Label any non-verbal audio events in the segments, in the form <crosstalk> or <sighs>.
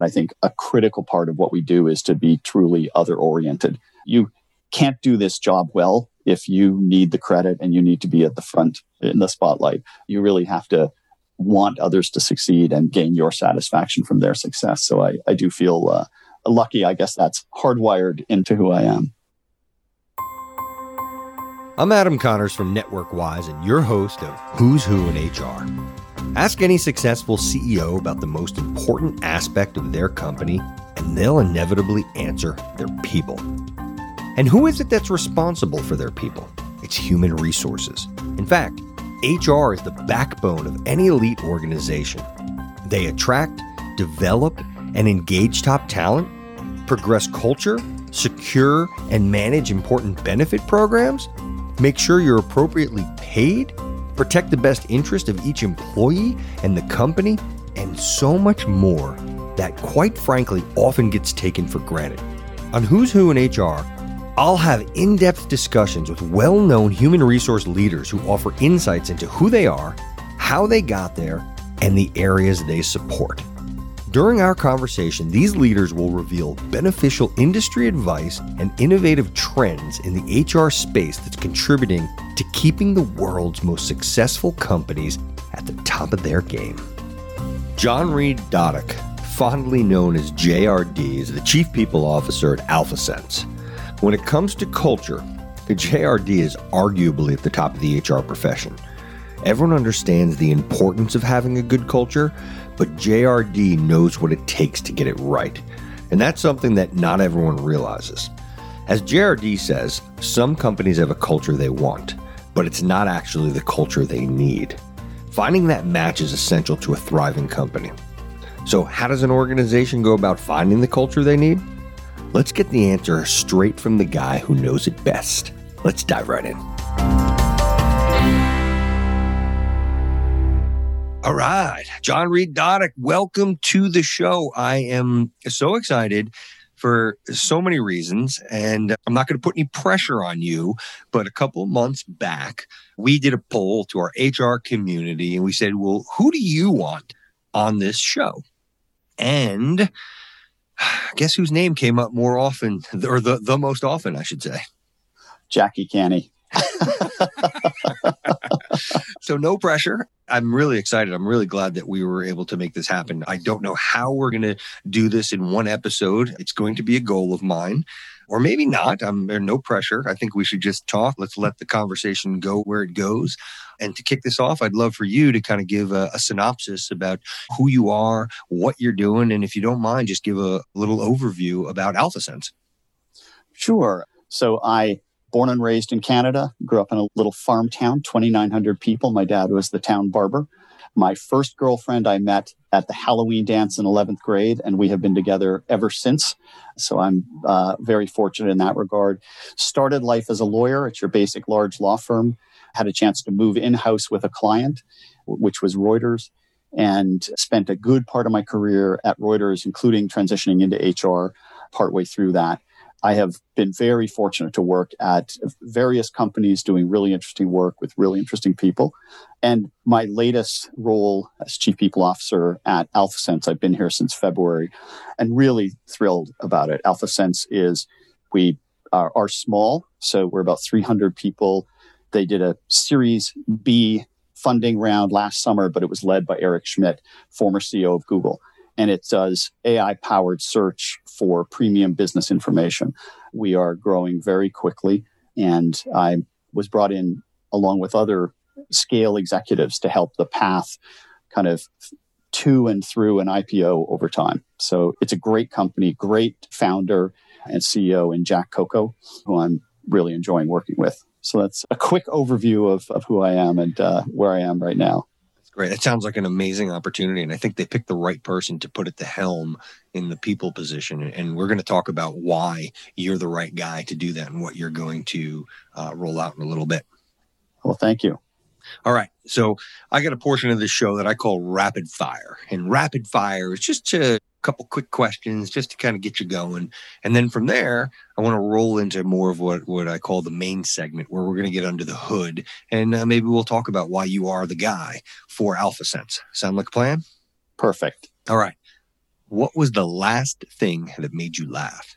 I think a critical part of what we do is to be truly other oriented. You can't do this job well if you need the credit and you need to be at the front in the spotlight. You really have to want others to succeed and gain your satisfaction from their success. So I, I do feel uh, lucky. I guess that's hardwired into who I am. I'm Adam Connors from NetworkWise and your host of Who's Who in HR. Ask any successful CEO about the most important aspect of their company, and they'll inevitably answer their people. And who is it that's responsible for their people? It's human resources. In fact, HR is the backbone of any elite organization. They attract, develop, and engage top talent, progress culture, secure and manage important benefit programs, make sure you're appropriately paid, protect the best interest of each employee and the company, and so much more that, quite frankly, often gets taken for granted. On Who's Who in HR, I'll have in depth discussions with well known human resource leaders who offer insights into who they are, how they got there, and the areas they support. During our conversation, these leaders will reveal beneficial industry advice and innovative trends in the HR space that's contributing to keeping the world's most successful companies at the top of their game. John Reed Dodick, fondly known as JRD, is the Chief People Officer at AlphaSense. When it comes to culture, the JRD is arguably at the top of the HR profession. Everyone understands the importance of having a good culture, but JRD knows what it takes to get it right. And that's something that not everyone realizes. As JRD says, some companies have a culture they want, but it's not actually the culture they need. Finding that match is essential to a thriving company. So, how does an organization go about finding the culture they need? Let's get the answer straight from the guy who knows it best. Let's dive right in. All right. John Reed Dodick, welcome to the show. I am so excited for so many reasons. And I'm not going to put any pressure on you, but a couple of months back, we did a poll to our HR community and we said, well, who do you want on this show? And guess whose name came up more often, or the, the most often, I should say? Jackie Canney. <laughs> <laughs> so no pressure. I'm really excited. I'm really glad that we were able to make this happen. I don't know how we're going to do this in one episode. It's going to be a goal of mine. Or maybe not. I'm there's no pressure. I think we should just talk. Let's let the conversation go where it goes. And to kick this off, I'd love for you to kind of give a, a synopsis about who you are, what you're doing, and if you don't mind, just give a little overview about AlphaSense. Sure. So I born and raised in Canada, grew up in a little farm town, 2,900 people. My dad was the town barber. My first girlfriend I met at the Halloween dance in 11th grade, and we have been together ever since. So I'm uh, very fortunate in that regard. Started life as a lawyer at your basic large law firm, had a chance to move in house with a client, which was Reuters, and spent a good part of my career at Reuters, including transitioning into HR partway through that. I have been very fortunate to work at various companies doing really interesting work with really interesting people. And my latest role as chief people officer at AlphaSense, I've been here since February and really thrilled about it. AlphaSense is, we are, are small. So we're about 300 people. They did a series B funding round last summer, but it was led by Eric Schmidt, former CEO of Google and it does AI powered search for premium business information. We are growing very quickly, and I was brought in along with other scale executives to help the path kind of to and through an IPO over time. So it's a great company, great founder and CEO in Jack Kokko, who I'm really enjoying working with. So that's a quick overview of, of who I am and uh, where I am right now. Great. It sounds like an amazing opportunity. And I think they picked the right person to put at the helm in the people position. And we're going to talk about why you're the right guy to do that and what you're going to uh, roll out in a little bit. Well, thank you. All right. So I got a portion of this show that I call rapid fire. And rapid fire is just a couple quick questions just to kind of get you going. And then from there, I want to roll into more of what, what I call the main segment where we're going to get under the hood. And uh, maybe we'll talk about why you are the guy for AlphaSense. Sound like a plan? Perfect. All right. What was the last thing that made you laugh?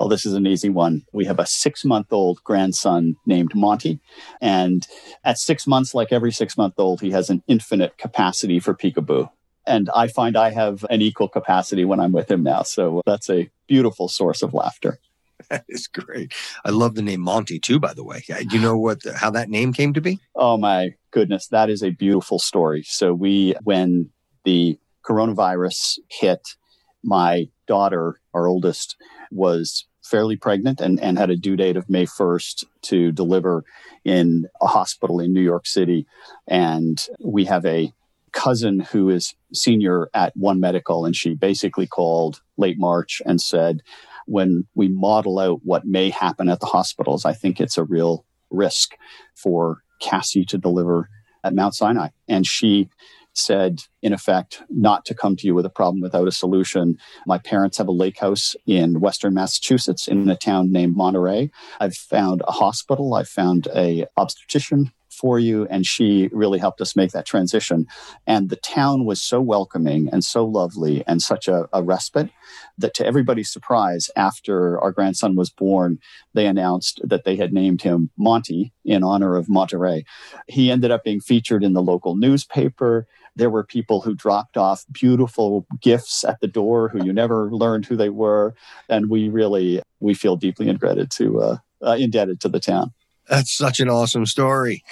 Oh, this is an easy one. We have a six month old grandson named Monty. And at six months, like every six month old, he has an infinite capacity for peekaboo. And I find I have an equal capacity when I'm with him now. So that's a beautiful source of laughter. <laughs> That is great. I love the name Monty too, by the way. Do you know what how that name came to be? Oh my goodness, that is a beautiful story. So we when the coronavirus hit, my daughter, our oldest, was fairly pregnant and, and had a due date of May 1st to deliver in a hospital in New York City. And we have a cousin who is senior at One Medical, and she basically called late March and said, when we model out what may happen at the hospitals, I think it's a real risk for Cassie to deliver at Mount Sinai. And she said, in effect, not to come to you with a problem without a solution. My parents have a lake house in Western Massachusetts in a town named Monterey. I've found a hospital. I've found a obstetrician for you. And she really helped us make that transition. And the town was so welcoming and so lovely and such a, a respite that to everybody's surprise, after our grandson was born, they announced that they had named him Monty in honor of Monterey. He ended up being featured in the local newspaper. There were people who dropped off beautiful gifts at the door who you never learned who they were. And we really, we feel deeply indebted to, uh, uh, indebted to the town. That's such an awesome story.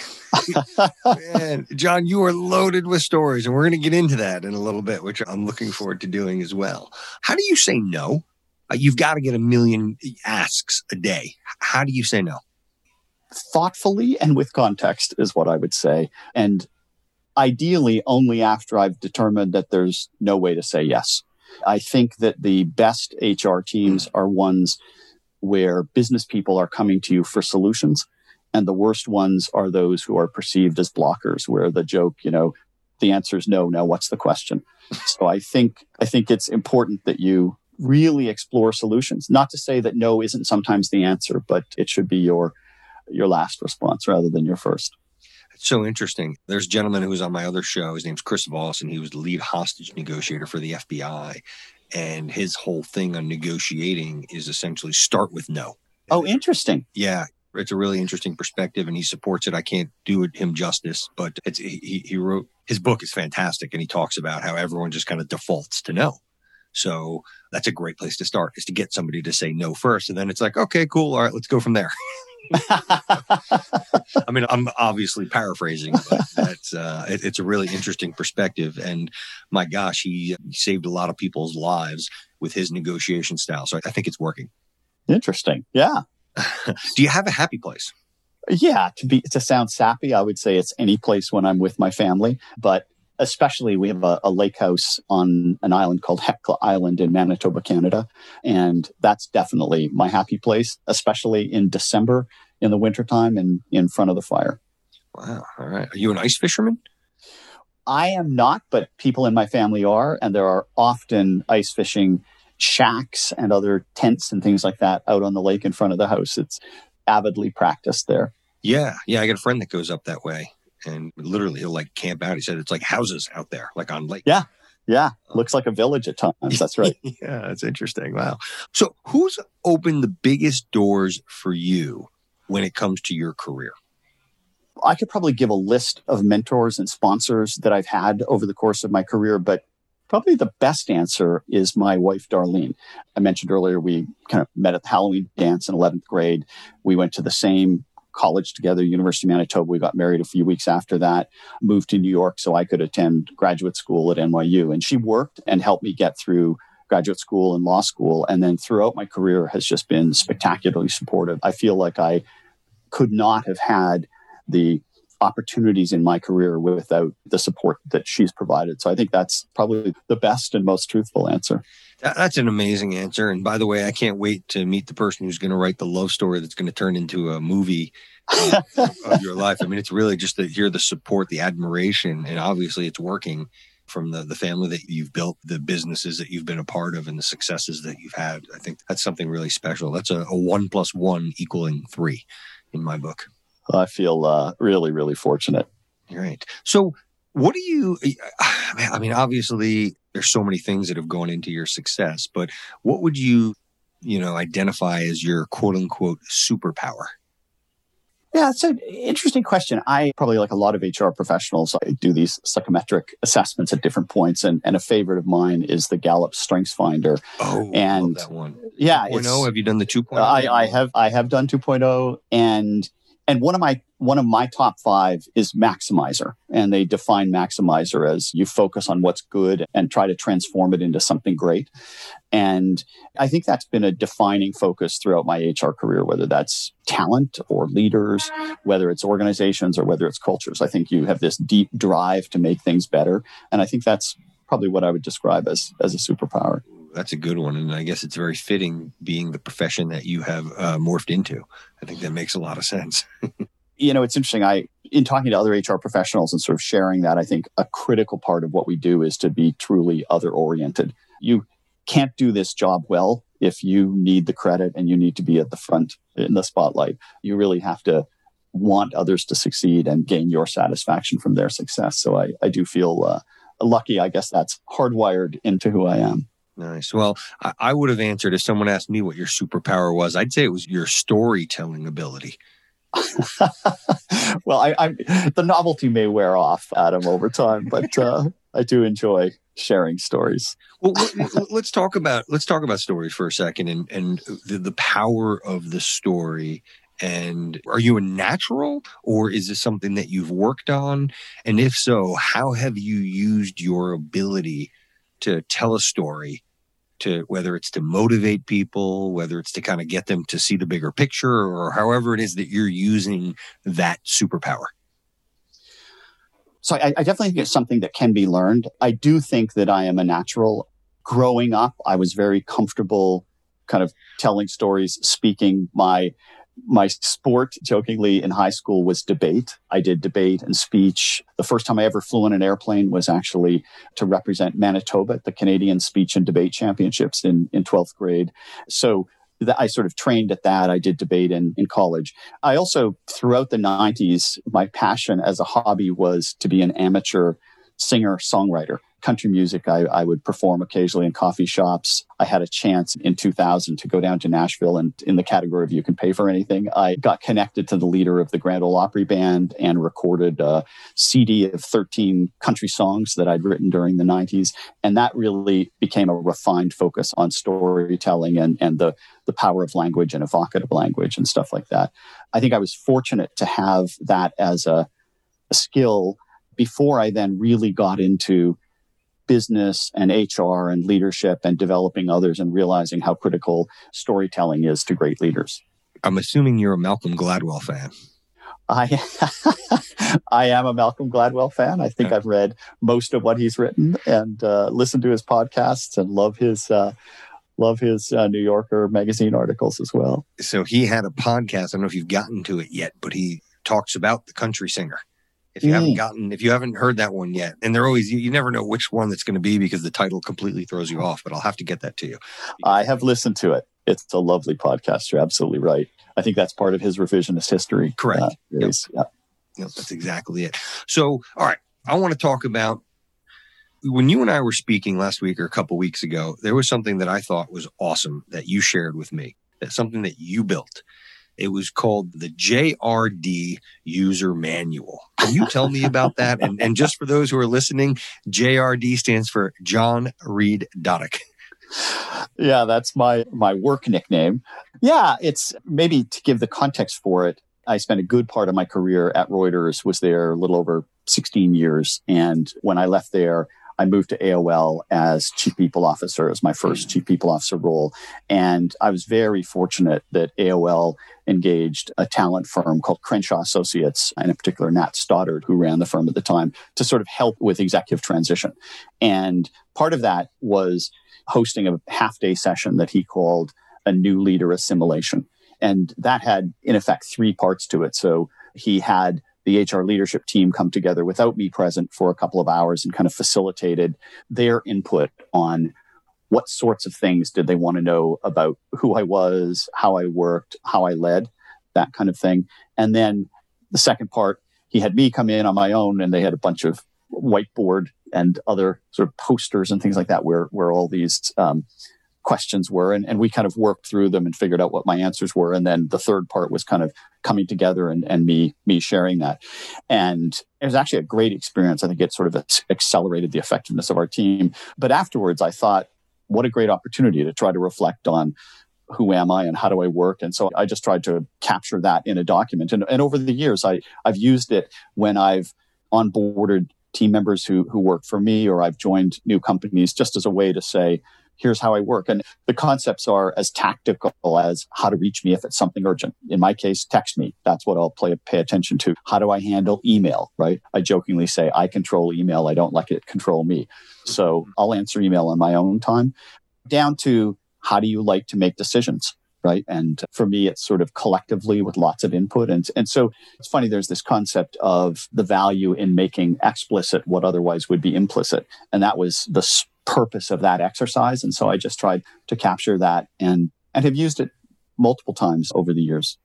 Man, John, you are loaded with stories, and we're going to get into that in a little bit, which I'm looking forward to doing as well. How do you say no? Uh, you've got to get a million asks a day. How do you say no? Thoughtfully and with context is what I would say. And ideally, only after I've determined that there's no way to say yes. I think that the best HR teams are ones where business people are coming to you for solutions and the worst ones are those who are perceived as blockers, where the joke, you know, the answer is no. Now, what's the question? so I think I think it's important that you really explore solutions. Not to say that no isn't sometimes the answer, but it should be your your last response rather than your first. It's so interesting. There's a gentleman who was on my other show. His name's Chris Voss, and he was the lead hostage negotiator for the FBI. And his whole thing on negotiating is essentially start with no. Oh, interesting. Yeah it's a really interesting perspective and he supports it. I can't do him justice, but it's, he, he wrote his book is fantastic and he talks about how everyone just kind of defaults to no. So that's a great place to start is to get somebody to say no first. And then it's like, okay, cool. All right, let's go from there. <laughs> I mean, I'm obviously paraphrasing, but that's uh, it, it's a really interesting perspective. And my gosh, he saved a lot of people's lives with his negotiation style. So I think it's working. Interesting. Yeah. <laughs> Do you have a happy place? Yeah, to be to sound sappy, I would say it's any place when I'm with my family, but especially we have a, a, lake house on an island called Hecla Island in Manitoba, Canada. And that's definitely my happy place, especially in December in the wintertime and in front of the fire. Wow. All right. Are you an ice fisherman? I am not, but people in my family are. And there are often ice fishing shacks and other tents and things like that out on the lake in front of the house. It's avidly practiced there. Yeah. Yeah. I got a friend that goes up that way and literally he'll like camp out. He said it's like houses out there, like on lake. Yeah. Yeah. Uh, looks like a village at times. That's right. <laughs> yeah. That's interesting. Wow. So who's opened the biggest doors for you when it comes to your career? I could probably give a list of mentors and sponsors that I've had over the course of my career, but Probably the best answer is my wife, Darlene. I mentioned earlier we kind of met at the Halloween dance in 11th grade. We went to the same college together, University of Manitoba. We got married a few weeks after that, moved to New York so I could attend graduate school at NYU. And she worked and helped me get through graduate school and law school. And then throughout my career has just been spectacularly supportive. I feel like I could not have had the opportunities in my career without the support that she's provided. So I think that's probably the best and most truthful answer. That's an amazing answer. And by the way, I can't wait to meet the person who's going to write the love story that's going to turn into a movie <laughs> of your life. I mean, it's really just to hear the support, the admiration, and obviously it's working from the, the family that you've built, the businesses that you've been a part of, and the successes that you've had. I think that's something really special. That's a, a one plus one equaling three in my book. I feel uh, really, really fortunate. Right. So What do you, <sighs> I mean, obviously, there's so many things that have gone into your success, but what would you, you know, identify as your quote unquote superpower? Yeah, it's an interesting question. I probably like a lot of HR professionals, I do these psychometric assessments at different points, and, and a favorite of mine is the Gallup Strengths Finder. Oh, and that one. Yeah, 2.0. Have you done the 2.0? I, I have. I have done 2.0, and and one of my one of my top five is maximizer. And they define maximizer as you focus on what's good and try to transform it into something great. And I think that's been a defining focus throughout my HR career, whether that's talent or leaders, whether it's organizations or whether it's cultures. I think you have this deep drive to make things better. And I think that's probably what I would describe as, as a superpower that's a good one. And I guess it's very fitting being the profession that you have uh, morphed into. I think that makes a lot of sense. <laughs> you know, it's interesting. I, in talking to other HR professionals and sort of sharing that, I think a critical part of what we do is to be truly other oriented. You can't do this job well if you need the credit and you need to be at the front in the spotlight. You really have to want others to succeed and gain your satisfaction from their success. So I, I do feel uh, lucky. I guess that's hardwired into who I am. Nice. Well, I, I would have answered if someone asked me what your superpower was. I'd say it was your storytelling ability. <laughs> well, I, I, the novelty may wear off, Adam, over time, but <laughs> uh, I do enjoy sharing stories. Well, let's talk about let's talk about stories for a second, and and the, the power of the story. And are you a natural, or is this something that you've worked on? And if so, how have you used your ability to tell a story to whether it's to motivate people, whether it's to kind of get them to see the bigger picture, or however it is that you're using that superpower? So I, I, definitely think it's something that can be learned. I do think that I am a natural. Growing up, I was very comfortable kind of telling stories, speaking my my sport, jokingly, in high school was debate. I did debate and speech. The first time I ever flew in an airplane was actually to represent Manitoba at the Canadian Speech and Debate Championships in, in 12th grade. So I sort of trained at that. I did debate in, in college. I also, throughout the 90s, my passion as a hobby was to be an amateur singer songwriter country music I, I, would perform occasionally in coffee shops. I had a chance in 2000 to go down to Nashville and in the category of you can pay for anything, I got connected to the leader of the Grand Ole Opry Band and recorded a CD of 13 country songs that I'd written during the 90s. And that really became a refined focus on storytelling and, and the, the power of language and evocative language and stuff like that. I think I was fortunate to have that as a, a skill before I then really got into business and HR and leadership and developing others and realizing how critical storytelling is to great leaders. I'm assuming you're a Malcolm Gladwell fan. I <laughs> I am a Malcolm Gladwell fan. I think I've read most of what he's written and uh, listened to his podcasts and love his uh, love his uh, New Yorker magazine articles as well. So he had a podcast. I don't know if you've gotten to it yet, but he talks about the country singer. If you mm. haven't gotten, if you haven't heard that one yet, and they're always, you, you never know which one that's going to be because the title completely throws you off, but I'll have to get that to you. I have listened to it. It's a lovely podcast. You're absolutely right. I think that's part of his revisionist history. Correct. Uh, yep. Yeah. Yep, that's exactly it. So, all right. I want to talk about when you and I were speaking last week or a couple weeks ago, there was something that I thought was awesome that you shared with me. That's something that you built. It was called the JRD User Manual. Can you tell me about that? And, and just for those who are listening, JRD stands for John Reed Dodick. Yeah, that's my my work nickname. Yeah, it's maybe to give the context for it. I spent a good part of my career at Reuters, was there a little over 16 years. And when I left there, I moved to AOL as chief people officer as my first mm. chief people officer role. And I was very fortunate that AOL engaged a talent firm called Crenshaw Associates, and in particular Nat Stoddard, who ran the firm at the time, to sort of help with executive transition. And part of that was hosting a half day session that he called a new leader assimilation. And that had, in effect, three parts to it. So he had the HR leadership team come together without me present for a couple of hours and kind of facilitated their input on what sorts of things did they want to know about who I was, how I worked, how I led, that kind of thing. And then the second part, he had me come in on my own and they had a bunch of whiteboard and other sort of posters and things like that where, where all these um, questions were. And, and we kind of worked through them and figured out what my answers were. And then the third part was kind of coming together and, and me, me sharing that. And it was actually a great experience. I think it sort of accelerated the effectiveness of our team. But afterwards, I thought, what a great opportunity to try to reflect on who am I and how do I work? And so I just tried to capture that in a document. And, and over the years, I, I've used it when I've onboarded team members who, who work for me or I've joined new companies just as a way to say, here's how I work. And the concepts are as tactical as how to reach me if it's something urgent. In my case, text me. That's what I'll play, pay attention to. How do I handle email, right? I jokingly say I control email. I don't let it control me. So I'll answer email on my own time down to how do you like to make decisions? Right. And for me, it's sort of collectively with lots of input. And, and so it's funny, there's this concept of the value in making explicit what otherwise would be implicit. And that was the purpose of that exercise. And so I just tried to capture that and, and have used it multiple times over the years.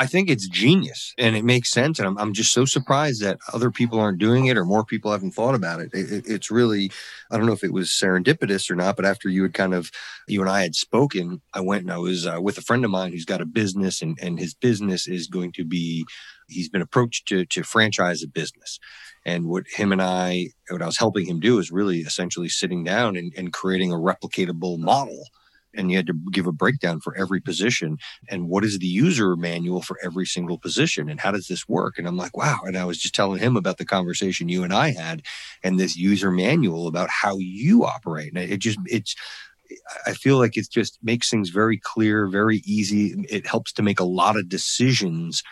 I think it's genius and it makes sense. And I'm, I'm just so surprised that other people aren't doing it or more people haven't thought about it. it. It's really, I don't know if it was serendipitous or not, but after you had kind of, you and I had spoken, I went and I was uh, with a friend of mine who's got a business and, and his business is going to be, he's been approached to, to franchise a business. And what him and I, what I was helping him do is really essentially sitting down and, and creating a replicatable model. And you had to give a breakdown for every position. And what is the user manual for every single position? And how does this work? And i'm like wow. And i was just telling him about the conversation you and i had and this user manual about how you operate. And it just it's I feel like it just makes things very clear, very easy. It helps to make a lot of decisions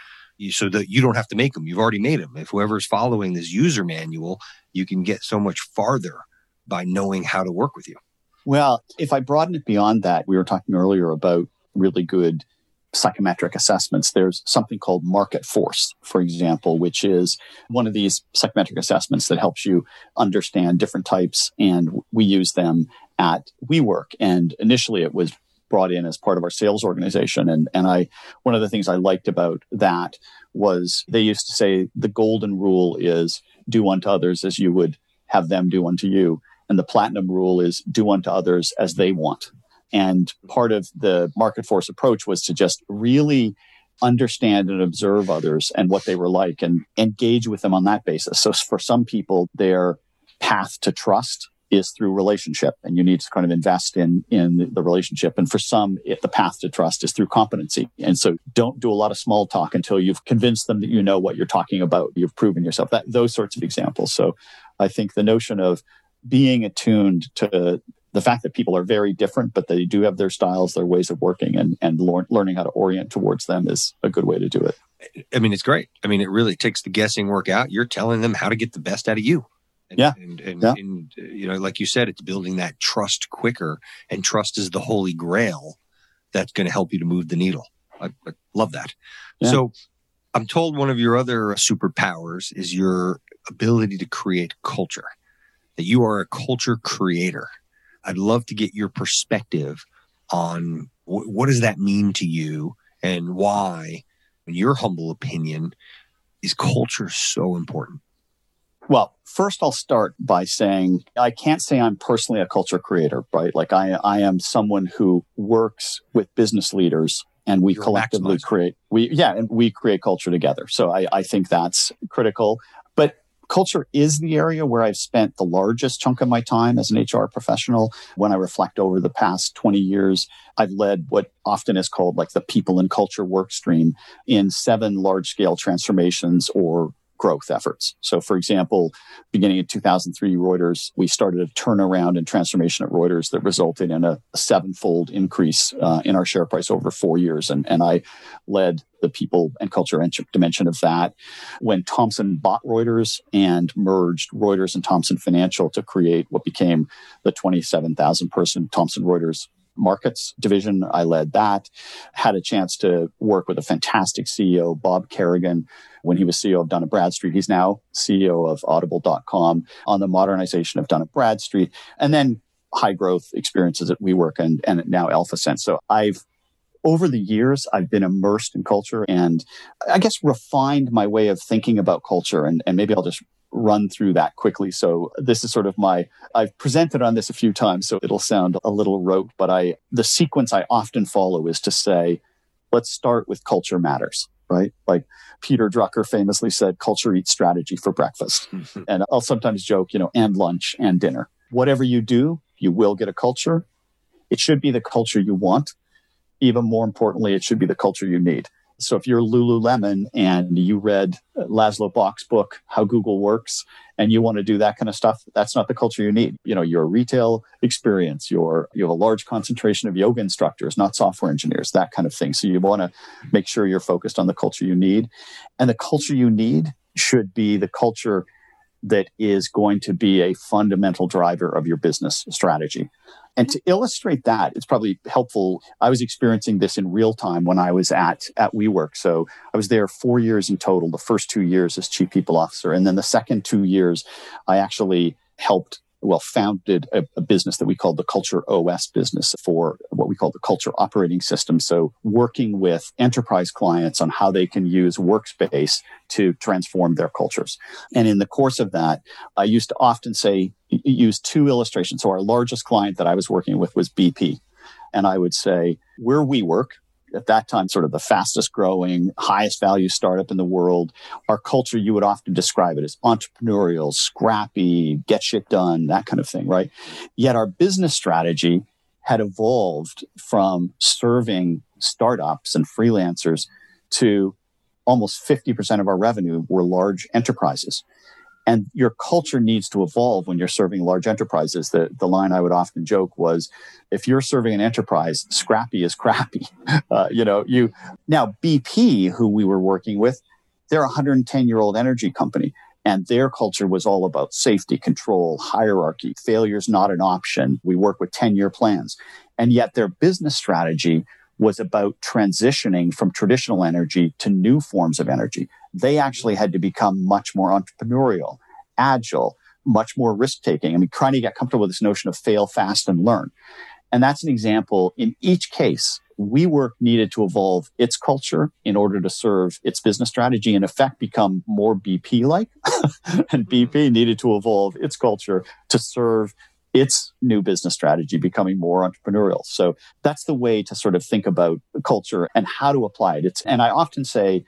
so that you don't have to make them. You've already made them. If whoever's following this user manual, you can get so much farther by knowing how to work with you. Well, if I broaden it beyond that, we were talking earlier about really good psychometric assessments. There's something called market force, for example, which is one of these psychometric assessments that helps you understand different types. And we use them at WeWork. And initially it was brought in as part of our sales organization. And, and I, one of the things I liked about that was they used to say the golden rule is do unto others as you would have them do unto you. And the platinum rule is do unto others as they want. And part of the market force approach was to just really understand and observe others and what they were like and engage with them on that basis. So for some people, their path to trust is through relationship and you need to kind of invest in in the relationship and for some it, the path to trust is through competency and so don't do a lot of small talk until you've convinced them that you know what you're talking about you've proven yourself that those sorts of examples so i think the notion of being attuned to the fact that people are very different, but they do have their styles, their ways of working, and and learning how to orient towards them is a good way to do it. I mean, it's great. I mean, it really takes the guessing work out. You're telling them how to get the best out of you. And, yeah. And, and, yeah. and, you know, like you said, it's building that trust quicker, and trust is the holy grail that's going to help you to move the needle. I, I love that. Yeah. So, I'm told one of your other superpowers is your ability to create culture that you are a culture creator. I'd love to get your perspective on wh- what does that mean to you and why, in your humble opinion, is culture so important? Well, first I'll start by saying I can't say I'm personally a culture creator, right? Like I, I am someone who works with business leaders and we You're collectively create we yeah and we create culture together so I, I think that's critical but culture is the area where I've spent the largest chunk of my time as an HR professional. When I reflect over the past 20 years, I've led what often is called like the people and culture work stream in seven large scale transformations or growth efforts. So, for example, beginning in 2003, Reuters, we started a turnaround and transformation at Reuters that resulted in a, sevenfold increase uh, in our share price over four years. And, and I led the people and culture dimension of that. When Thomson bought Reuters and merged Reuters and Thomson Financial to create what became the 27,000 person Thomson Reuters markets division. I led that, had a chance to work with a fantastic CEO, Bob Carrigan, when he was CEO of Dun & Bradstreet. He's now CEO of audible.com on the modernization of Dun & Bradstreet and then high growth experiences at WeWork and, and now AlphaSense. So I've over the years, I've been immersed in culture and I guess refined my way of thinking about culture. And, and maybe I'll just run through that quickly. So this is sort of my I've presented on this a few times, so it'll sound a little rote, but I the sequence I often follow is to say, let's start with culture matters, right? Like Peter Drucker famously said, culture eats strategy for breakfast. Mm-hmm. and I'll sometimes joke, you know, and lunch and dinner. Whatever you do, you will get a culture. It should be the culture you want. Even more importantly, it should be the culture you need. So if you're Lululemon and you read Laszlo Bock's book, How Google Works, and you want to do that kind of stuff, that's not the culture you need. You know, your retail experience, your you have a large concentration of yoga instructors, not software engineers, that kind of thing. So you want to make sure you're focused on the culture you need. And the culture you need should be the culture that is going to be a fundamental driver of your business strategy. And to illustrate that, it's probably helpful. I was experiencing this in real time when I was at, at WeWork. So I was there four years in total, the first two years as chief people officer. And then the second two years, I actually helped well, founded a, a, business that we called the Culture OS business for what we call the culture operating system. So working with enterprise clients on how they can use workspace to transform their cultures. And in the course of that, I used to often say, use two illustrations. So our largest client that I was working with was BP. And I would say, where we work, at that time sort of the fastest growing, highest value startup in the world. Our culture, you would often describe it as entrepreneurial, scrappy, get shit done, that kind of thing, right? Yet our business strategy had evolved from serving startups and freelancers to almost 50% of our revenue were large enterprises. And your culture needs to evolve when you're serving large enterprises. The, the line I would often joke was, if you're serving an enterprise, scrappy is crappy. <laughs> Uh, you know, you now BP, who we were working with, they're a 110 year old energy company. And their culture was all about safety, control, hierarchy. Failure's not an option. We work with 10 year plans. And yet their business strategy was about transitioning from traditional energy to new forms of energy. They actually had to become much more entrepreneurial, agile, much more risk taking. I mean, trying to get comfortable with this notion of fail fast and learn. And that's an example. In each case, WeWork needed to evolve its culture in order to serve its business strategy, in effect, become more BP like. <laughs> and BP mm-hmm. needed to evolve its culture to serve its new business strategy becoming more entrepreneurial. So that's the way to sort of think about culture and how to apply it. It's, and I often say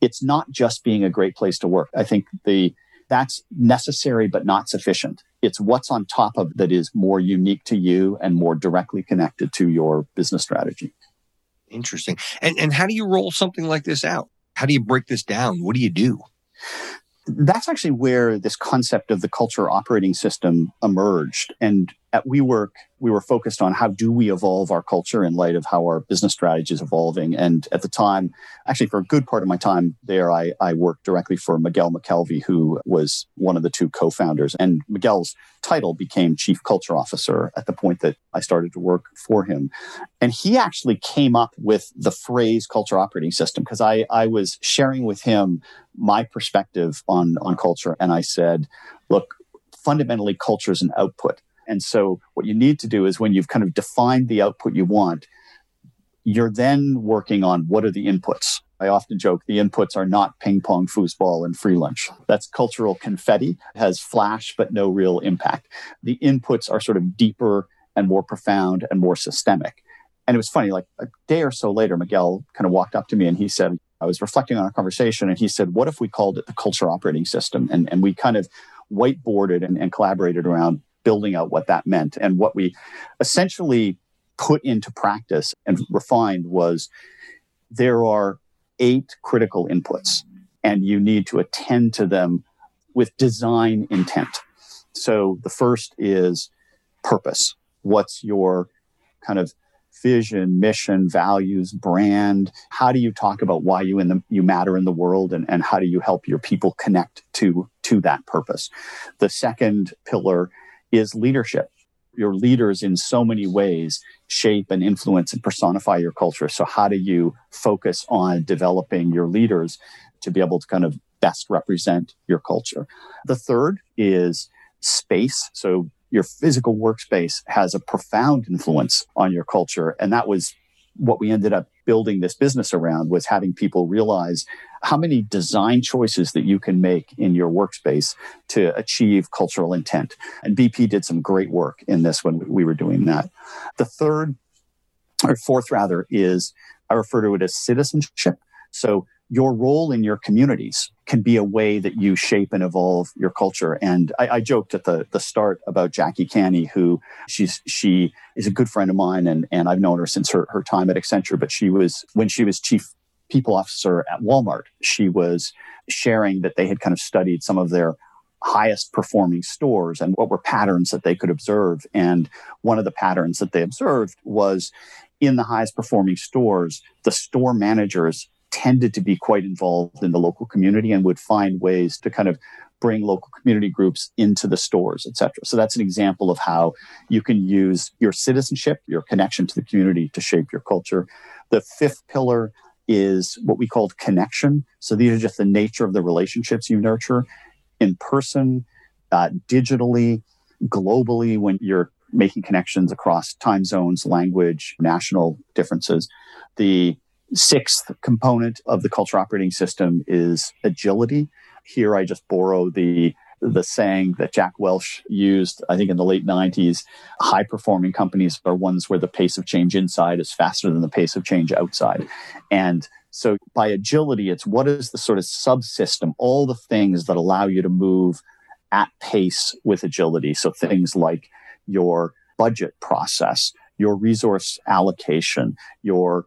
it's not just being a great place to work. I think the, that's necessary but not sufficient. It's what's on top of that is more unique to you and more directly connected to your business strategy. Interesting. And and how do you roll something like this out? How do you break this down? What do you do? That's actually where this concept of the culture operating system emerged. And at WeWork, we were focused on how do we evolve our culture in light of how our business strategy is evolving. And at the time, actually for a good part of my time there, I, I worked directly for Miguel McKelvey, who was one of the two co-founders. And Miguel's title became chief culture officer at the point that I started to work for him. And he actually came up with the phrase culture operating system because I, I was sharing with him my perspective on, on culture. And I said, look, fundamentally culture is an output and so what you need to do is when you've kind of defined the output you want, you're then working on what are the inputs. I often joke the inputs are not ping pong, foosball, and free lunch. That's cultural confetti, has flash but no real impact. The inputs are sort of deeper and more profound and more systemic. And it was funny, like a day or so later, Miguel kind of walked up to me and he said, I was reflecting on our conversation and he said, What if we called it the culture operating system? And, and we kind of whiteboarded and, and collaborated around building out what that meant. And what we essentially put into practice and refined was there are eight critical inputs, and you need to attend to them with design intent. So the first is purpose. What's your kind of vision, mission, values, brand? How do you talk about why you in the you matter in the world and, and how do you help your people connect to to that purpose? The second pillar is leadership. Your leaders, in so many ways, shape and influence and personify your culture. So, how do you focus on developing your leaders to be able to kind of best represent your culture? The third is space. So, your physical workspace has a profound influence on your culture. And that was what we ended up building this business around was having people realize how many design choices that you can make in your workspace to achieve cultural intent. And BP did some great work in this when we were doing that. The third or fourth rather is I refer to it as citizenship. So your role in your communities can be a way that you shape and evolve your culture. And I, I, joked at the, the start about Jackie Canney, who she's she is a good friend of mine, and, and I've known her since her, her time at Accenture. But she was when she was chief people officer at Walmart, she was sharing that they had kind of studied some of their highest performing stores and what were patterns that they could observe. And one of the patterns that they observed was in the highest performing stores, the store managers tended to be quite involved in the local community and would find ways to kind of bring local community groups into the stores, etc. So that's an example of how you can use your citizenship, your connection to the community to shape your culture. The fifth pillar is what we called connection. So these are just the nature of the relationships you nurture in person, uh, digitally, globally, when you're making connections across time zones, language, national differences. The sixth component of the culture operating system is agility. Here I just borrow the the saying that Jack Welch used, I think in the late 90s, high performing companies are ones where the pace of change inside is faster than the pace of change outside. And so by agility, it's what is the sort of subsystem, all the things that allow you to move at pace with agility. So things like your budget process, your resource allocation, your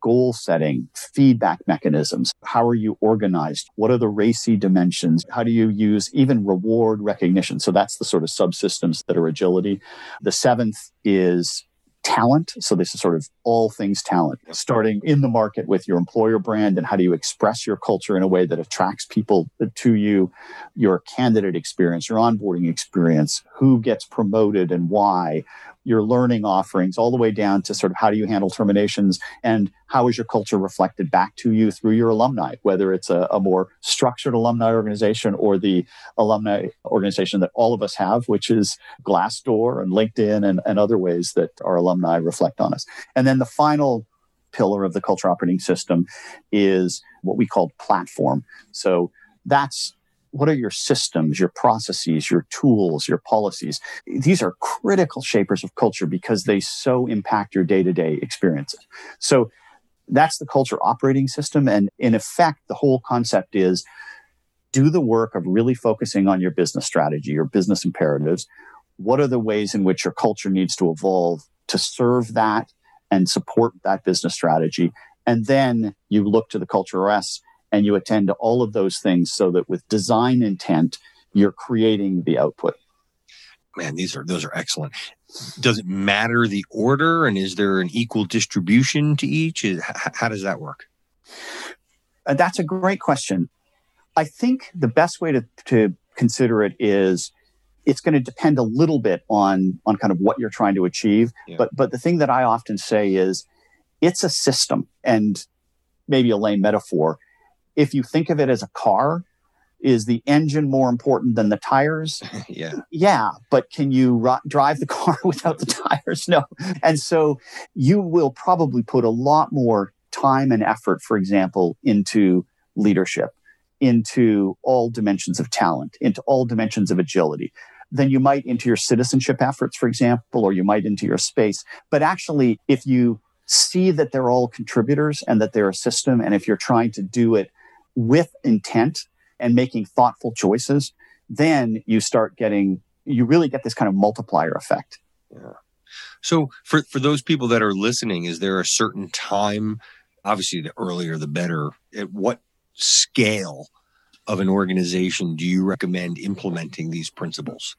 goal setting, feedback mechanisms. How are you organized? What are the RACI dimensions? How do you use even reward recognition? So that's the sort of subsystems that are agility. The seventh is talent. So this is sort of all things talent, starting in the market with your employer brand and how do you express your culture in a way that attracts people to you, your candidate experience, your onboarding experience, who gets promoted and why, your learning offerings all the way down to sort of how do you handle terminations and how is your culture reflected back to you through your alumni, whether it's a, a, more structured alumni organization or the alumni organization that all of us have, which is Glassdoor and LinkedIn and, and other ways that our alumni reflect on us. And then the final pillar of the culture operating system is what we call platform. So that's what are your systems, your processes, your tools, your policies? These are critical shapers of culture because they so impact your day to day experiences. So that's the culture operating system. And in effect, the whole concept is do the work of really focusing on your business strategy, your business imperatives. What are the ways in which your culture needs to evolve to serve that and support that business strategy? And then you look to the culture OS and you attend to all of those things so that with design intent, you're creating the output. Man, these are those are excellent. Does it matter the order, and is there an equal distribution to each? How does that work? Uh, that's a great question. I think the best way to, to consider it is it's going to depend a little bit on on kind of what you're trying to achieve. Yeah. But but the thing that I often say is it's a system, and maybe a lame metaphor if you think of it as a car, is the engine more important than the tires? <laughs> yeah. Yeah, but can you drive the car <laughs> without the tires? No. And so you will probably put a lot more time and effort, for example, into leadership, into all dimensions of talent, into all dimensions of agility than you might into your citizenship efforts, for example, or you might into your space. But actually, if you see that they're all contributors and that they're a system, and if you're trying to do it with intent and making thoughtful choices, then you start getting, you really get this kind of multiplier effect. Yeah. So for, for those people that are listening, is there a certain time? Obviously, the earlier the better. At what scale of an organization do you recommend implementing these principles?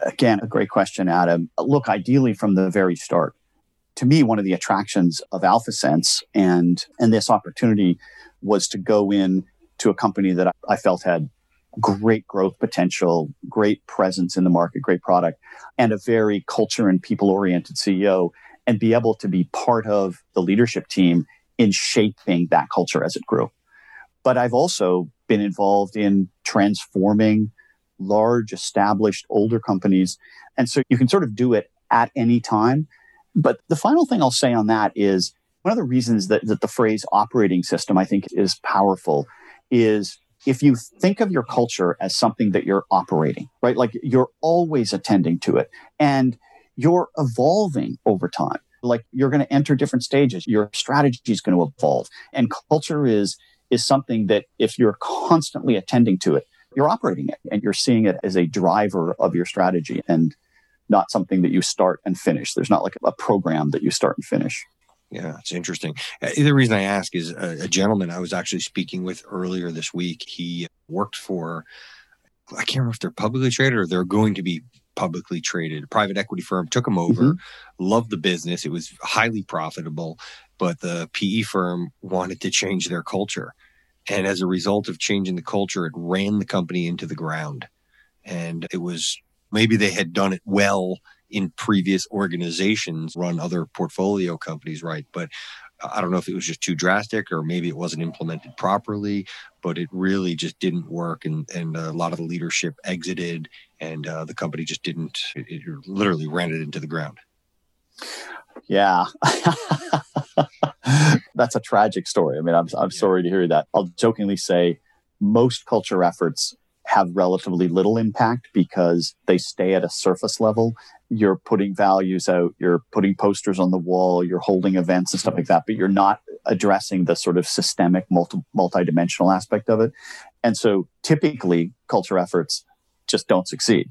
Again, a great question, Adam. Look, ideally from the very start. To me, one of the attractions of AlphaSense and and this opportunity was to go in to a company that I felt had great growth potential, great presence in the market, great product, and a very culture and people oriented CEO, and be able to be part of the leadership team in shaping that culture as it grew. But I've also been involved in transforming large, established, older companies. And so you can sort of do it at any time. But the final thing I'll say on that is one of the reasons that, that the phrase operating system I think is powerful is if you think of your culture as something that you're operating, right? Like you're always attending to it and you're evolving over time. Like you're going to enter different stages. Your strategy is going to evolve and culture is, is something that if you're constantly attending to it, you're operating it and you're seeing it as a driver of your strategy and not something that you start and finish. There's not like a program that you start and finish. Yeah, it's interesting. Uh, the reason I ask is a, a, gentleman I was actually speaking with earlier this week. He worked for, I can't remember if they're publicly traded or they're going to be publicly traded. A private equity firm took him over, mm-hmm. loved the business. It was highly profitable, but the PE firm wanted to change their culture. And as a result of changing the culture, it ran the company into the ground. And it was maybe they had done it well in previous organizations run other portfolio companies, right? But I don't know if it was just too drastic or maybe it wasn't implemented properly, but it really just didn't work. And, and a lot of the leadership exited and uh, the company just didn't, it, it literally ran it into the ground. Yeah. <laughs> That's a tragic story. I mean, I'm, I'm yeah. sorry to hear that. I'll jokingly say most culture efforts have relatively little impact because they stay at a surface level. You're putting values out, you're putting posters on the wall, you're holding events and stuff like that, but you're not addressing the sort of systemic, multi multidimensional aspect of it. And so typically culture efforts just don't succeed.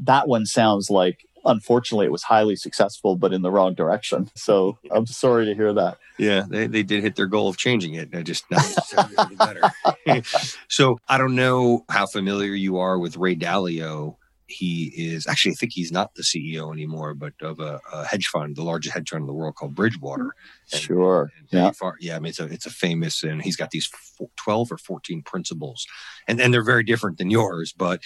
That one sounds like unfortunately it was highly successful but in the wrong direction. So <laughs> i'm sorry to hear that. Yeah they, they did hit their goal of changing it. I just <laughs> not better. <laughs> So i don't know how familiar you are with ray dalio he is actually, I think he's not the CEO anymore, but of a, a hedge fund, the largest hedge fund in the world called Bridgewater. Hmm. And, sure. And yeah. Far, yeah. I mean, it's a, it's a famous, and he's got these 12 or 14 principles and, and they're very different than yours, but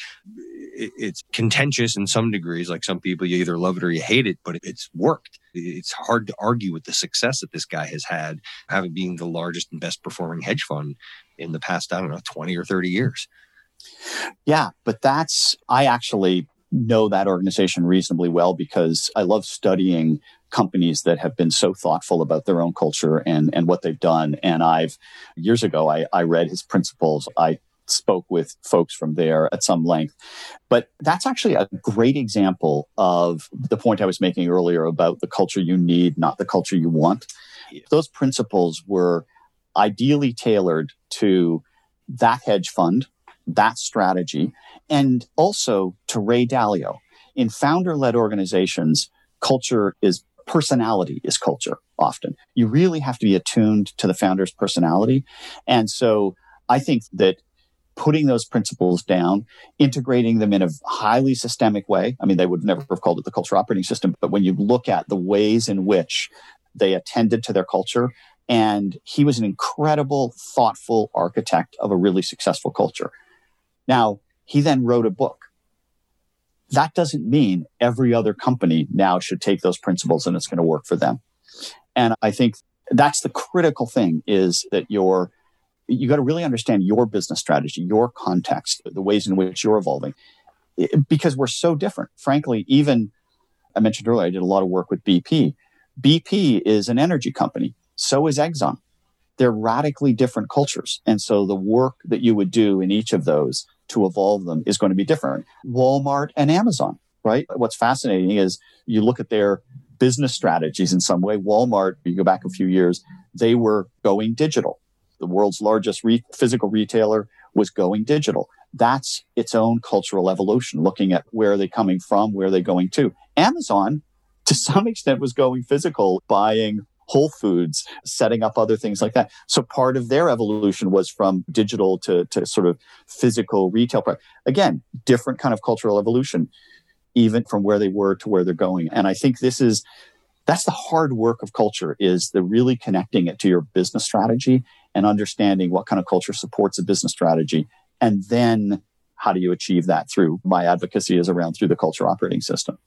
it, it's contentious in some degrees. Like some people, you either love it or you hate it, but it's worked. It's hard to argue with the success that this guy has had, having being the largest and best performing hedge fund in the past, I don't know, 20 or 30 years. Yeah, but that's, I actually know that organization reasonably well because I love studying companies that have been so thoughtful about their own culture and, and what they've done. And I've, years ago, I, I read his principles. I spoke with folks from there at some length. But that's actually a great example of the point I was making earlier about the culture you need, not the culture you want. Those principles were ideally tailored to that hedge fund that strategy, and also to Ray Dalio. In founder led organizations, culture is personality is culture often. You really have to be attuned to the founder's personality. And so I think that putting those principles down, integrating them in a highly systemic way. I mean, they would never have called it the culture operating system, but when you look at the ways in which they attended to their culture, and he was an incredible, thoughtful architect of a really successful culture. Now, he then wrote a book. That doesn't mean every other company now should take those principles and it's going to work for them. And I think that's the critical thing is that you're, you got to really understand your business strategy, your context, the ways in which you're evolving, eh, because we're so different. Frankly, even I mentioned earlier, I did a lot of work with BP. BP is an energy company. So is Exxon they're radically different cultures. And so the work that you would do in each of those to evolve them is going to be different. Walmart and Amazon, right? What's fascinating is you look at their business strategies in some way. Walmart, you go back a few years, they were going digital. The world's largest re- physical retailer was going digital. That's its own cultural evolution, looking at where are they coming from, where are they going to. Amazon, to some <laughs> extent, was going physical, buying Whole Foods, setting up other things like that. So part of their evolution was from digital to, to sort of physical retail. Again, different kind of cultural evolution, even from where they were to where they're going. And I think this is, that's the hard work of culture is the really connecting it to your business strategy and understanding what kind of culture supports a business strategy. And then how do you achieve that through my advocacy is around through the culture operating system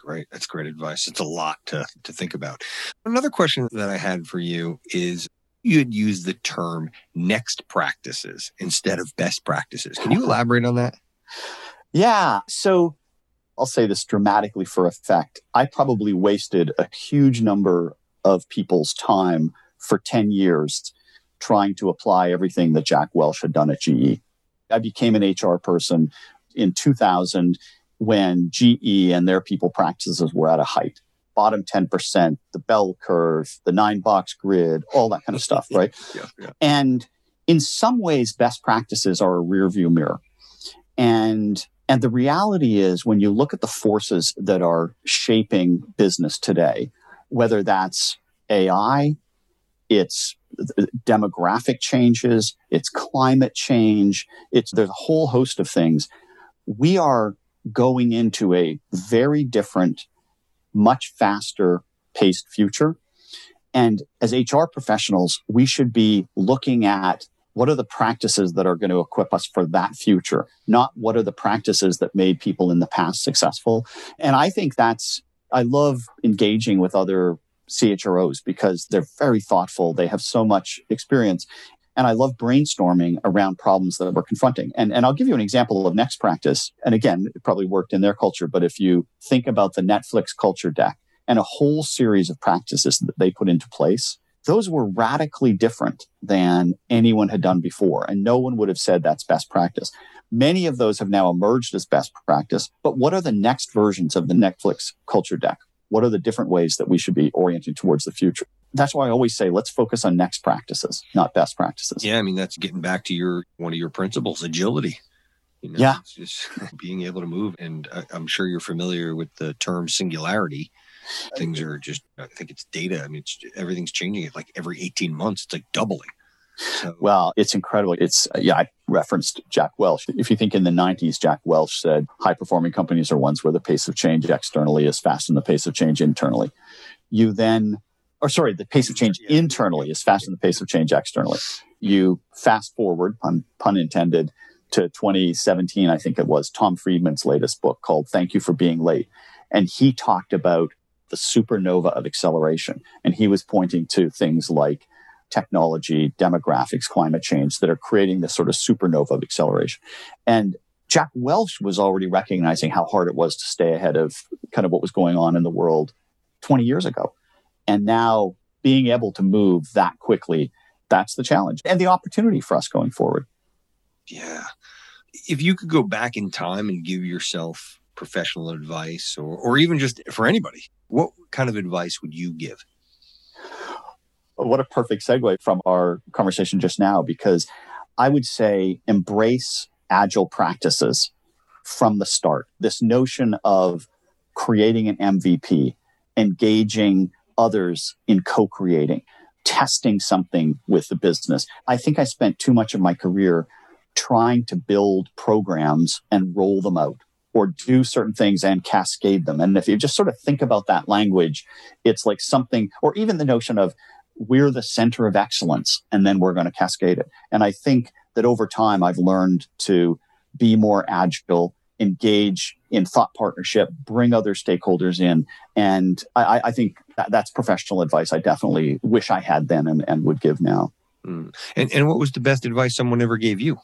great. That's great advice. It's a lot to, to think about. Another question that I had for you is you had used the term next practices instead of best practices. Can you <laughs> elaborate on that? Yeah. So I'll say this dramatically for effect. I probably wasted a huge number of people's time for 10 years trying to apply everything that Jack Welch had done at GE. I became an HR person in 2000 when GE and their people practices were at a height. Bottom 10%, the bell curve, the nine box grid, all that kind of stuff, <laughs> right? yeah, yeah. And in some ways, best practices are a rear view mirror. And and the reality is, when you look at the forces that are shaping business today, whether that's AI, it's demographic changes, it's climate change, it's there's a whole host of things. We are going into a very different, much faster paced future. And as HR professionals, we should be looking at what are the practices that are going to equip us for that future, not what are the practices that made people in the past successful. And I think that's, I love engaging with other CHROs because they're very thoughtful. They have so much experience. And I love brainstorming around problems that we're confronting. And, and I'll give you an example of next practice. And again, it probably worked in their culture, but if you think about the Netflix culture deck and a whole series of practices that they put into place, those were radically different than anyone had done before. And no one would have said that's best practice. Many of those have now emerged as best practice. But what are the next versions of the Netflix culture deck? What are the different ways that we should be orienting towards the future? That's why I always say let's focus on next practices, not best practices. Yeah, I mean that's getting back to your one of your principles, agility. You know, yeah, just <laughs> being able to move, and I'm sure you're familiar with the term singularity. Things are just, I think it's data. I mean, it's, everything's changing. It like every 18 months, it's like doubling. So. Well, it's incredible. It's, uh, yeah, I referenced Jack Welch. If you think in the 90s, Jack Welch said high performing companies are ones where the pace of change externally is faster than the pace of change internally. You then, or sorry, the pace of change internally is faster than the pace of change externally. You fast forward, pun, pun intended, to 2017, I think it was Tom Friedman's latest book called Thank You for Being Late. And he talked about the supernova of acceleration. And he was pointing to things like technology, demographics, climate change that are creating this sort of supernova of acceleration. And Jack Welch was already recognizing how hard it was to stay ahead of kind of what was going on in the world 20 years ago. And now being able to move that quickly, that's the challenge and the opportunity for us going forward. Yeah. If you could go back in time and give yourself professional advice or, or even just for anybody, what kind of advice would you give? what a perfect segue from our conversation just now, because I would say embrace agile practices from the start. This notion of creating an MVP, engaging others in co creating, testing something with the business. I think I spent too much of my career trying to build programs and roll them out or do certain things and cascade them. And if you just sort of think about that language, it's like something, or even the notion of we're the center of excellence and then we're going to cascade it. And I think that over time, I've learned to be more agile, engage in thought partnership, bring other stakeholders in. And I, I think that, that's professional advice I definitely wish I had then and, and would give now. Mm. And, and what was the best advice someone ever gave you?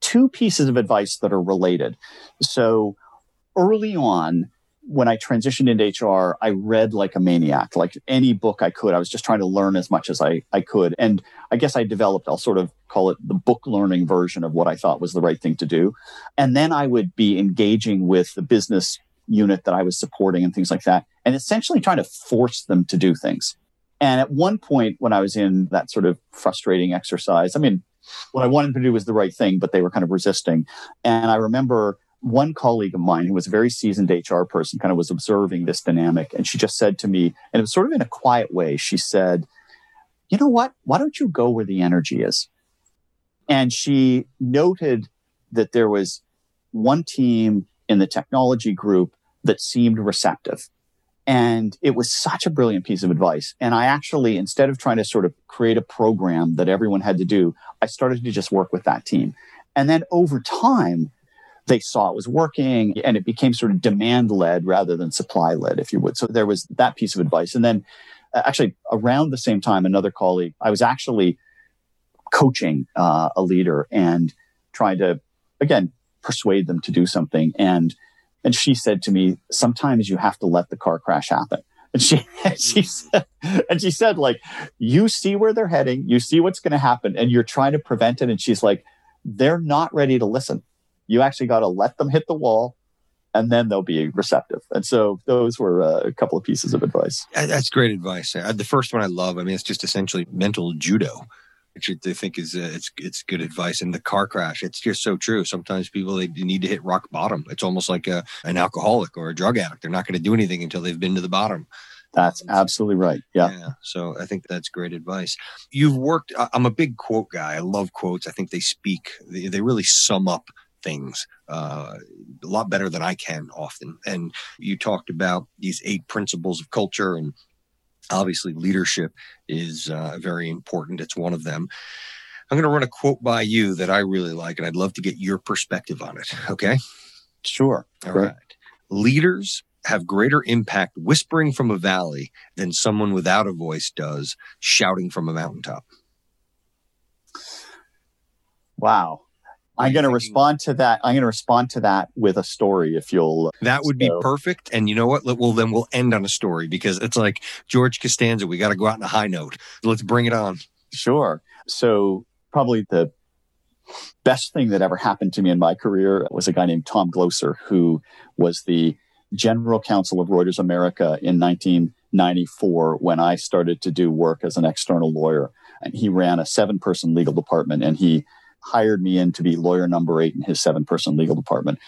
Two pieces of advice that are related. So early on, when I transitioned into HR, I read like a maniac, like any book I could. I was just trying to learn as much as I, I could. And I guess I developed, I'll sort of call it the book learning version of what I thought was the right thing to do. And then I would be engaging with the business unit that I was supporting and things like that, and essentially trying to force them to do things. And at one point, when I was in that sort of frustrating exercise, I mean, what I wanted to do was the right thing, but they were kind of resisting. And I remember one colleague of mine who was a very seasoned HR person kind of was observing this dynamic. And she just said to me, and it was sort of in a quiet way, she said, You know what? Why don't you go where the energy is? And she noted that there was one team in the technology group that seemed receptive. And it was such a brilliant piece of advice. And I actually, instead of trying to sort of create a program that everyone had to do, I started to just work with that team. And then over time, they saw it was working and it became sort of demand led rather than supply led, if you would. So there was that piece of advice. And then uh, actually around the same time, another colleague, I was actually coaching uh, a leader and trying to, again, persuade them to do something. And And she said to me, sometimes you have to let the car crash happen. And she, <laughs> and she said, and she said, like, you see where they're heading, you see what's going to happen, and you're trying to prevent it. And she's like, they're not ready to listen. You actually got to let them hit the wall and then they'll be receptive. And so those were uh, a couple of pieces of advice. That's great advice. The first one I love. I mean, it's just essentially mental judo, which I think is uh, it's it's good advice. And the car crash, it's just so true. Sometimes people they need to hit rock bottom. It's almost like a, an alcoholic or a drug addict. They're not going to do anything until they've been to the bottom. That's absolutely right. Yeah. yeah. So I think that's great advice. You've worked, I'm a big quote guy. I love quotes. I think they speak, they, they really sum up things uh, a lot better than I can often. And you talked about these eight principles of culture, and obviously leadership is uh, very important. It's one of them. I'm going to run a quote by you that I really like, and I'd love to get your perspective on it. Okay. Sure. All right. Leaders have greater impact whispering from a valley than someone without a voice does shouting from a mountaintop. Wow. I'm going to respond to that. I'm going to respond to that with a story if you'll. That would so. be perfect. And you know what? Well, then we'll end on a story because it's like George Costanza. We got to go out on a high note. Let's bring it on. Sure. So, probably the best thing that ever happened to me in my career was a guy named Tom Glocer, who was the general counsel of Reuters America in 1994 when I started to do work as an external lawyer. And he ran a seven person legal department and he hired me in to be lawyer number eight in his seven person legal department.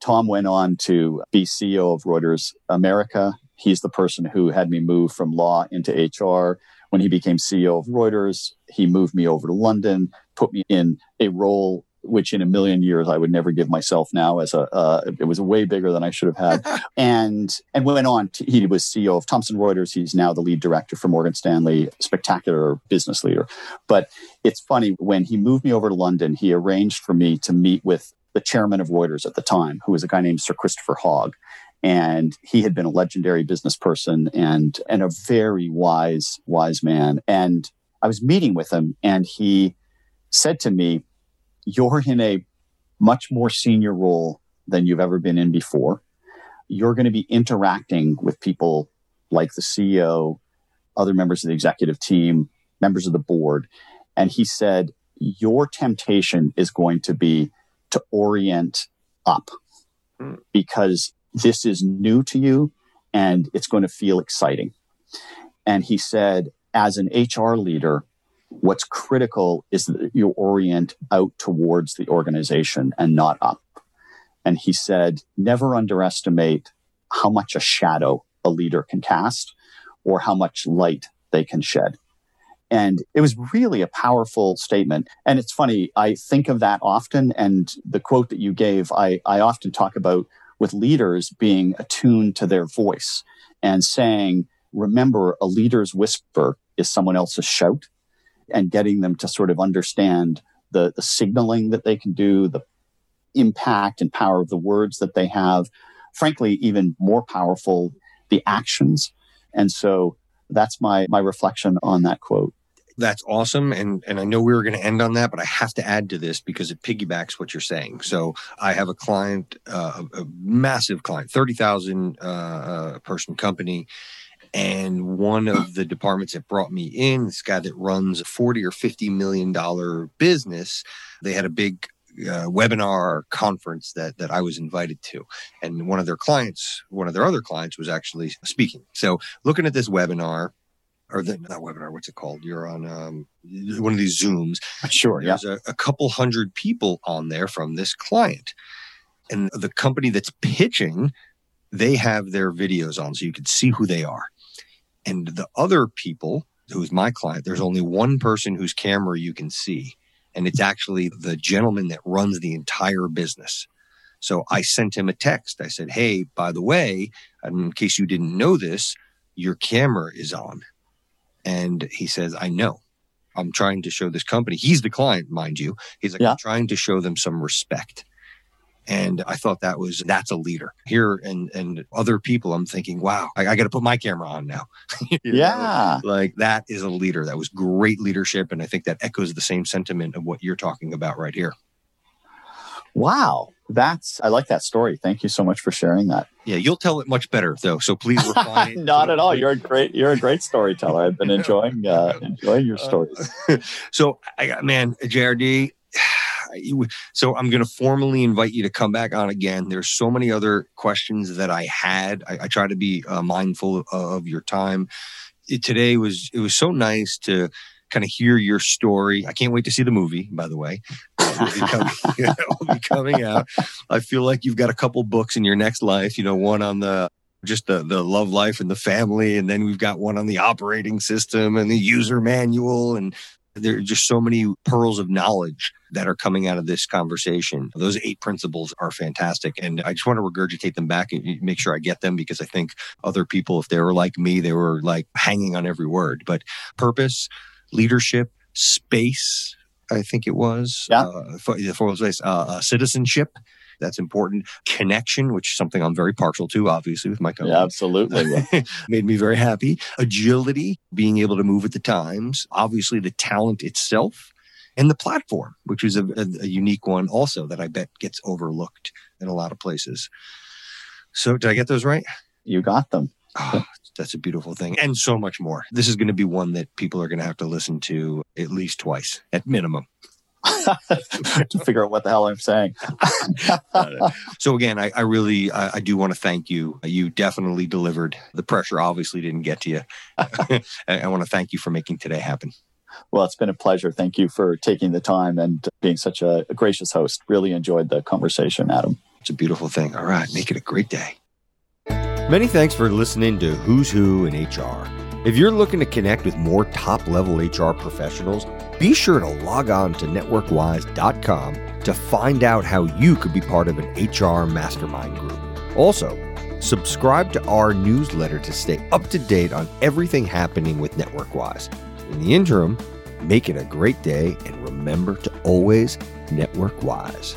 Tom went on to be CEO of Reuters America. He's the person who had me move from law into HR. When he became CEO of Reuters, he moved me over to London, put me in a role which in a million years I would never give myself now as a uh, it was way bigger than I should have had. <laughs> And and went on to, he was CEO of Thomson Reuters. He's now the lead director for Morgan Stanley spectacular business leader. But it's funny when he moved me over to London he arranged for me to meet with the chairman of Reuters at the time who was a guy named Sir Christopher Hogg. And he had been a legendary business person and and a very wise wise man. And I was meeting with him and he said to me you're in a much more senior role than you've ever been in before. You're going to be interacting with people like the CEO, other members of the executive team, members of the board. And he said, Your temptation is going to be to orient up mm. because this is new to you and it's going to feel exciting. And he said, As an HR leader, what's critical is that you orient out towards the organization and not up. And he said, never underestimate how much a shadow a leader can cast or how much light they can shed. And it was really a powerful statement. And it's funny, I think of that often. And the quote that you gave, I, I often talk about with leaders being attuned to their voice and saying, remember, a leader's whisper is someone else's shout and getting them to sort of understand the, the signaling that they can do, the impact and power of the words that they have. Frankly, even more powerful, the actions. And so that's my, my reflection on that quote. That's awesome. And, and I know we were going to end on that, but I have to add to this because it piggybacks what you're saying. So I have a client, uh, a, massive client, 30,000 uh, uh, person company and one of the departments that brought me in, this guy that runs a 40 or 50 million dollar business, they had a big uh, webinar conference that that I was invited to, and one of their clients, one of their other clients, was actually speaking. So, looking at this webinar, or the not webinar, what's it called? You're on um, one of these Zooms. Sure. There's yeah. a, a couple hundred people on there from this client, and the company that's pitching, they have their videos on, so you can see who they are. And the other people, who's my client, there's only one person whose camera you can see. And it's actually the gentleman that runs the entire business. So I sent him a text. I said, Hey, by the way, in case you didn't know this, your camera is on. And he says, I know. I'm trying to show this company. He's the client, mind you. He's like, yeah. I'm trying to show them some respect. And I thought that was, that's a leader here. And, and other people, I'm thinking, wow, I, I got to put my camera on now. <laughs> yeah. Know? Like that is a leader. That was great leadership. And I think that echoes the same sentiment of what you're talking about right here. Wow. That's, I like that story. Thank you so much for sharing that. Yeah, you'll tell it much better though. So please <laughs> refine. Not at all. You're a great, you're a great storyteller. I've been enjoying, uh, enjoying your stories. <laughs> so I got, man, JRD, so I'm going to formally invite you to come back on again. There's so many other questions that I had. I, I try to be uh, mindful of, of, your time. It, today was it was so nice to kind of hear your story. I can't wait to see the movie. By the way, will be, coming, <laughs> be coming out. I feel like you've got a couple books in your next life. You know, one on the just the the love life and the family, and then we've got one on the operating system and the user manual and there are just so many pearls of knowledge that are coming out of this conversation. Those eight principles are fantastic. And I just want to regurgitate them back and make sure I get them because I think other people, if they were like me, they were like hanging on every word. But purpose, leadership, space, I think it was. Yeah. Uh, for, for, uh, uh, citizenship, that's important. Connection, which is something I'm very partial to, obviously, with my company. Yeah, absolutely. <laughs> Made me very happy. Agility, being able to move at the times. Obviously, the talent itself and the platform, which is a, a, a unique one also that I bet gets overlooked in a lot of places. So, did I get those right? You got them. Oh, that's a beautiful thing. And so much more. This is going to be one that people are going to have to listen to at least twice at minimum. <laughs> to figure out what the hell I'm saying. so again, I, I really, I, I, do want to thank you. You definitely delivered. The pressure obviously didn't get to you. <laughs> I, I want to thank you for making today happen. Well, it's been a pleasure. Thank you for taking the time and being such a, a gracious host. Really enjoyed the conversation, Adam. It's a beautiful thing. All right, make it a great day. Many thanks for listening to Who's Who in HR. If you're looking to connect with more top level HR professionals, be sure to log on to networkwise.com to find out how you could be part of an HR mastermind group. Also, subscribe to our newsletter to stay up to date on everything happening with NetworkWise. In the interim, make it a great day and remember to always network wise.